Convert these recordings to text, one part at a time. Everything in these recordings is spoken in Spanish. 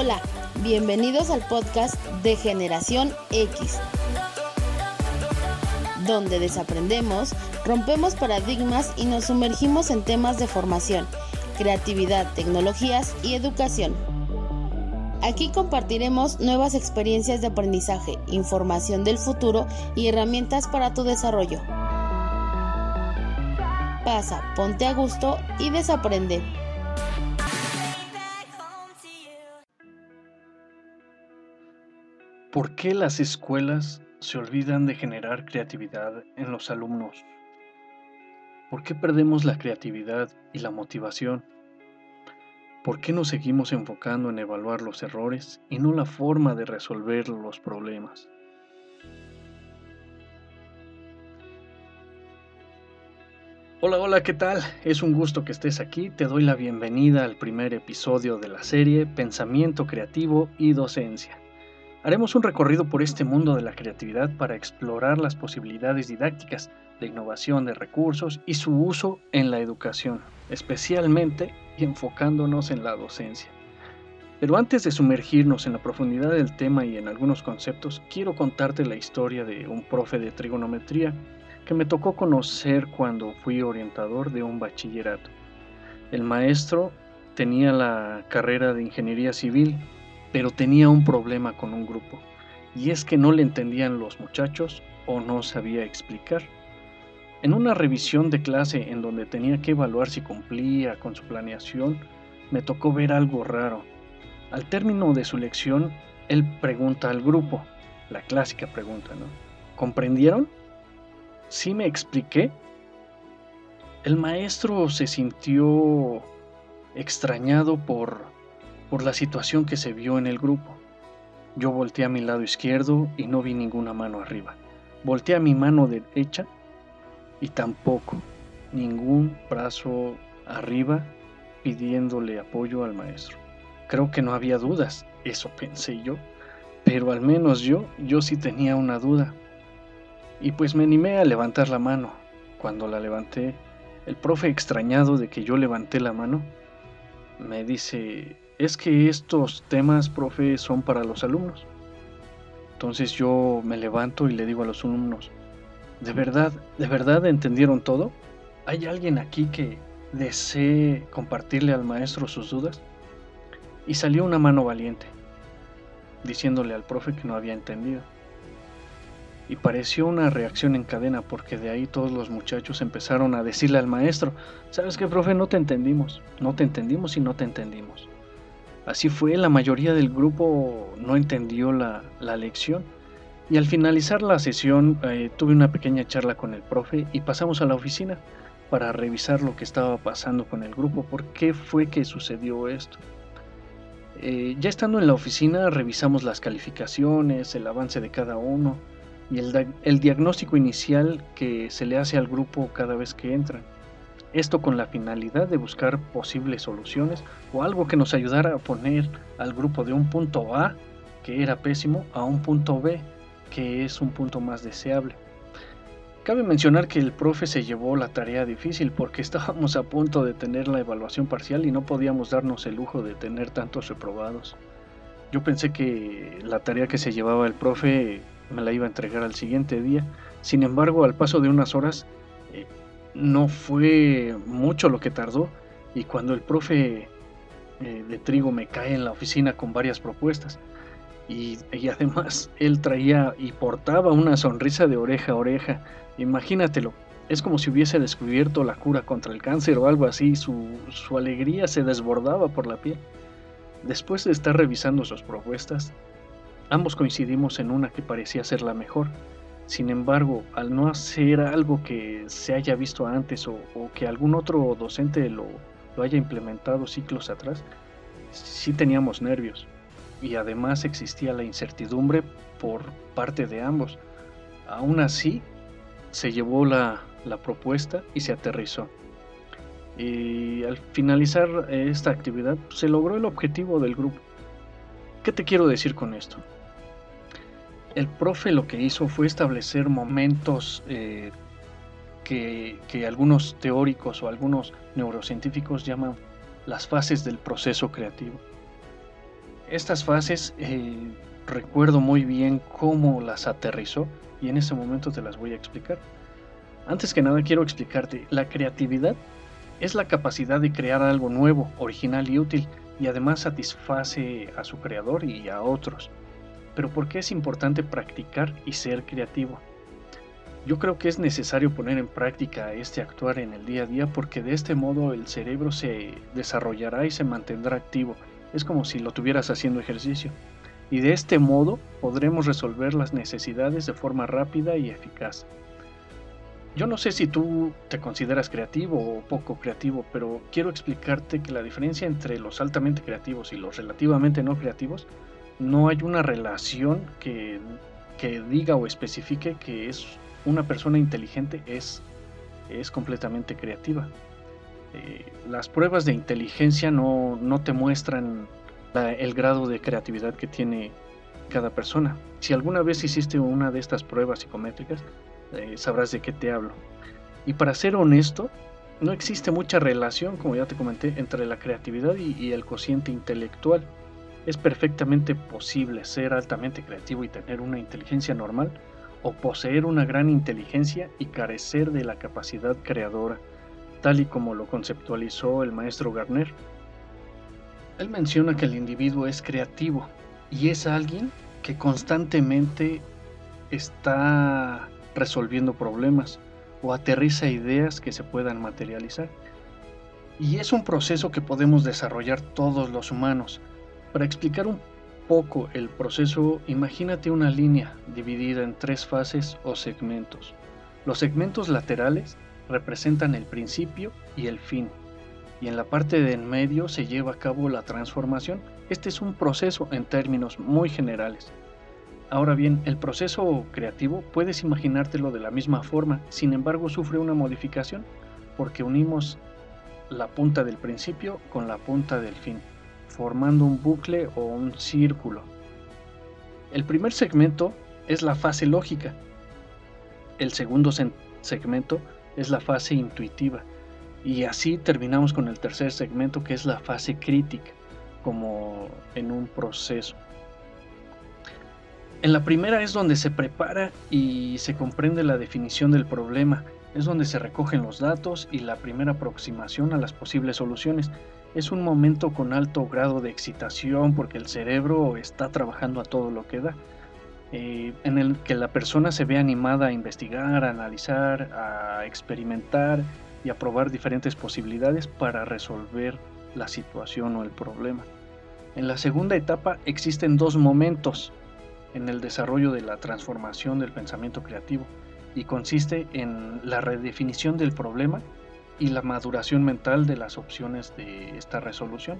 Hola, bienvenidos al podcast de Generación X, donde desaprendemos, rompemos paradigmas y nos sumergimos en temas de formación, creatividad, tecnologías y educación. Aquí compartiremos nuevas experiencias de aprendizaje, información del futuro y herramientas para tu desarrollo. Pasa, ponte a gusto y desaprende. ¿Por qué las escuelas se olvidan de generar creatividad en los alumnos? ¿Por qué perdemos la creatividad y la motivación? ¿Por qué nos seguimos enfocando en evaluar los errores y no la forma de resolver los problemas? Hola, hola, ¿qué tal? Es un gusto que estés aquí. Te doy la bienvenida al primer episodio de la serie Pensamiento Creativo y Docencia. Haremos un recorrido por este mundo de la creatividad para explorar las posibilidades didácticas, de innovación de recursos y su uso en la educación, especialmente enfocándonos en la docencia. Pero antes de sumergirnos en la profundidad del tema y en algunos conceptos, quiero contarte la historia de un profe de trigonometría que me tocó conocer cuando fui orientador de un bachillerato. El maestro tenía la carrera de ingeniería civil pero tenía un problema con un grupo, y es que no le entendían los muchachos o no sabía explicar. En una revisión de clase en donde tenía que evaluar si cumplía con su planeación, me tocó ver algo raro. Al término de su lección, él pregunta al grupo, la clásica pregunta, ¿no? ¿Comprendieron? ¿Sí me expliqué? El maestro se sintió extrañado por por la situación que se vio en el grupo. Yo volteé a mi lado izquierdo y no vi ninguna mano arriba. Volteé a mi mano derecha y tampoco ningún brazo arriba pidiéndole apoyo al maestro. Creo que no había dudas, eso pensé yo, pero al menos yo, yo sí tenía una duda. Y pues me animé a levantar la mano. Cuando la levanté, el profe extrañado de que yo levanté la mano, me dice, es que estos temas, profe, son para los alumnos. Entonces yo me levanto y le digo a los alumnos, ¿de verdad, de verdad entendieron todo? ¿Hay alguien aquí que desee compartirle al maestro sus dudas? Y salió una mano valiente, diciéndole al profe que no había entendido. Y pareció una reacción en cadena porque de ahí todos los muchachos empezaron a decirle al maestro, ¿sabes qué, profe? No te entendimos, no te entendimos y no te entendimos. Así fue, la mayoría del grupo no entendió la, lección. Y al finalizar la sesión eh, tuve una pequeña charla con el profe y pasamos a la oficina para revisar lo que estaba pasando con el grupo, por qué fue que sucedió esto. Eh, ya estando en la oficina revisamos las calificaciones, el avance de cada uno y el diagnóstico inicial que se le hace al grupo cada vez que entran. Esto con la finalidad de buscar posibles soluciones o algo que nos ayudara a poner al grupo de un punto A, que era pésimo, a un punto B, que es un punto más deseable. Cabe mencionar que el profe se llevó la tarea difícil porque estábamos a punto de tener la evaluación parcial y no podíamos darnos el lujo de tener tantos reprobados. Yo pensé que la tarea que se llevaba el profe me la iba a entregar al siguiente día, sin embargo al paso de unas horas no fue mucho lo que tardó y cuando el profe eh, de trigo me cae en la oficina con varias propuestas y, además él traía y portaba una sonrisa de oreja a oreja, imagínatelo, es como si hubiese descubierto la cura contra el cáncer o algo así, su, su alegría se desbordaba por la piel. Después de estar revisando sus propuestas, ambos coincidimos en una que parecía ser la mejor, sin embargo, al no hacer algo que se haya visto antes o, que algún otro docente lo, haya implementado ciclos atrás, sí teníamos nervios y además existía la incertidumbre por parte de ambos. Aún así, se llevó la, la propuesta y se aterrizó. Y al finalizar esta actividad, se logró el objetivo del grupo. ¿Qué te quiero decir con esto? El profe lo que hizo fue establecer momentos eh, que, algunos teóricos o algunos neurocientíficos llaman las fases del proceso creativo. estas fases eh, recuerdo muy bien cómo las aterrizó y en ese momento te las voy a explicar. Antes que nada quiero explicarte, la creatividad es la capacidad de crear algo nuevo, original y útil y además satisface a su creador y a otros. Pero ¿por qué es importante practicar y ser creativo? Yo creo que es necesario poner en práctica este actuar en el día a día porque de este modo el cerebro se desarrollará y se mantendrá activo. Es como si lo tuvieras haciendo ejercicio. Y de este modo podremos resolver las necesidades de forma rápida y eficaz. Yo no sé si tú te consideras creativo o poco creativo, pero quiero explicarte que la diferencia entre los altamente creativos y los relativamente no creativos, no hay una relación que, diga o especifique que es una persona inteligente es, es completamente creativa. Eh, las pruebas de inteligencia no, no te muestran el grado de creatividad que tiene cada persona. Si alguna vez hiciste una de estas pruebas psicométricas, eh, sabrás de qué te hablo. Y para ser honesto, no existe mucha relación, como ya te comenté, entre la creatividad y, el cociente intelectual. Es perfectamente posible ser altamente creativo y tener una inteligencia normal, o poseer una gran inteligencia y carecer de la capacidad creadora, tal y como lo conceptualizó el maestro Garner. Él menciona que el individuo es creativo y es alguien que constantemente está resolviendo problemas o aterriza ideas que se puedan materializar. Y es un proceso que podemos desarrollar todos los humanos. Para explicar un poco el proceso, imagínate una línea dividida en tres fases o segmentos. Los segmentos laterales representan el principio y el fin, y en la parte de en medio se lleva a cabo la transformación. Este es un proceso en términos muy generales. Ahora bien, el proceso creativo puedes imaginártelo de la misma forma, sin embargo sufre una modificación porque unimos la punta del principio con la punta del fin, formando un bucle o un círculo. El primer segmento es la fase lógica. El segundo segmento es la fase intuitiva. Y así terminamos con el tercer segmento que es la fase crítica, como en un proceso. En la primera es donde se prepara y se comprende la definición del problema, es donde se recogen los datos y la primera aproximación a las posibles soluciones. Es un momento con alto grado de excitación porque el cerebro está trabajando a todo lo que da, eh, en el que la persona se ve animada a investigar, a analizar, a experimentar y a probar diferentes posibilidades para resolver la situación o el problema. En la segunda etapa existen dos momentos en el desarrollo de la transformación del pensamiento creativo y consiste en la redefinición del problema y la maduración mental de las opciones de esta resolución.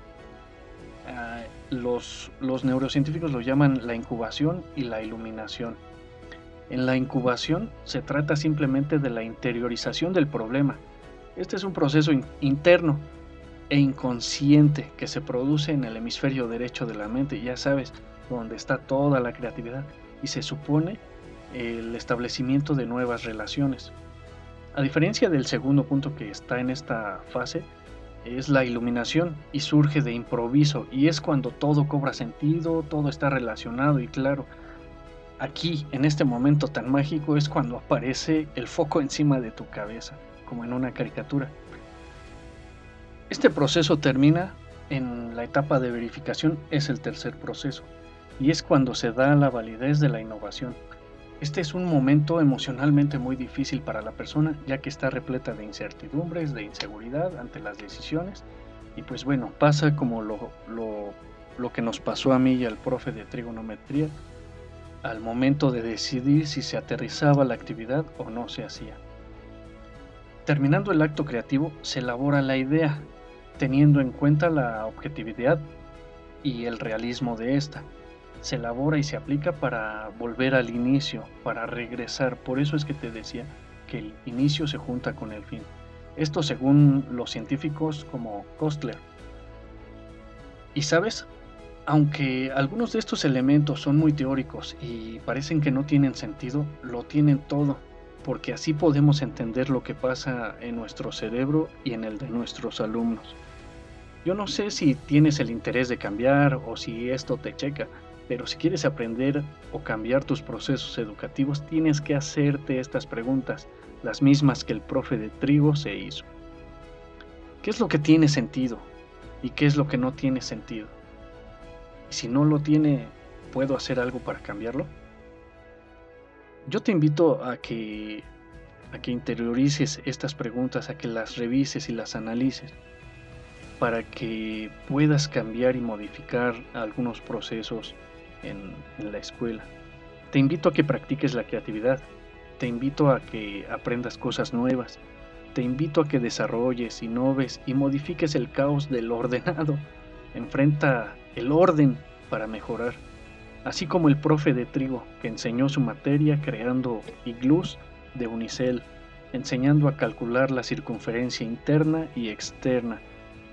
Ah, los, los neurocientíficos lo llaman la incubación y la iluminación. En la incubación se trata simplemente de la interiorización del problema. Este es un proceso interno e inconsciente que se produce en el hemisferio derecho de la mente, ya sabes, donde está toda la creatividad y se supone el establecimiento de nuevas relaciones. A diferencia del segundo punto que está en esta fase, es la iluminación y surge de improviso y es cuando todo cobra sentido, todo está relacionado y claro, aquí en este momento tan mágico es cuando aparece el foco encima de tu cabeza, como en una caricatura. Este proceso termina en la etapa de verificación, es el tercer proceso y es cuando se da la validez de la innovación. Este es un momento emocionalmente muy difícil para la persona ya que está repleta de incertidumbres, de inseguridad ante las decisiones y pues bueno, pasa como lo, lo, que nos pasó a mí y al profe de trigonometría al momento de decidir si se aterrizaba la actividad o no se hacía. Terminando el acto creativo, se elabora la idea, teniendo en cuenta la objetividad y el realismo de esta se elabora y se aplica para volver al inicio, para regresar. Por eso es que te decía que el inicio se junta con el fin. Esto según los científicos como Kostler. Y sabes, aunque algunos de estos elementos son muy teóricos y parecen que no tienen sentido, lo tienen todo, porque así podemos entender lo que pasa en nuestro cerebro y en el de nuestros alumnos. Yo no sé si tienes el interés de cambiar o si esto te checa, pero si quieres aprender o cambiar tus procesos educativos, tienes que hacerte estas preguntas, las mismas que el profe de trigo se hizo. ¿Qué es lo que tiene sentido? ¿Y qué es lo que no tiene sentido? Y si no lo tiene, ¿puedo hacer algo para cambiarlo? Yo te invito a que, a que interiorices estas preguntas, a que las revises y las analices, para que puedas cambiar y modificar algunos procesos en, la escuela. Te invito a que practiques la creatividad, te invito a que aprendas cosas nuevas, te invito a que desarrolles, innoves y modifiques el caos del ordenado. Enfrenta el orden para mejorar, así como el profe de trigo que enseñó su materia creando iglús de unicel, enseñando a calcular la circunferencia interna y externa,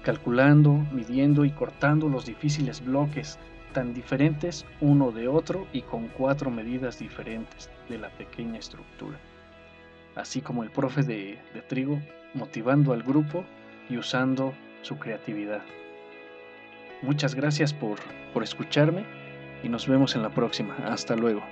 calculando, midiendo y cortando los difíciles bloques tan diferentes uno de otro y con cuatro medidas diferentes de la pequeña estructura. Así como el profe de, trigo motivando al grupo y usando su creatividad. Muchas gracias por, por escucharme y nos vemos en la próxima. Hasta luego.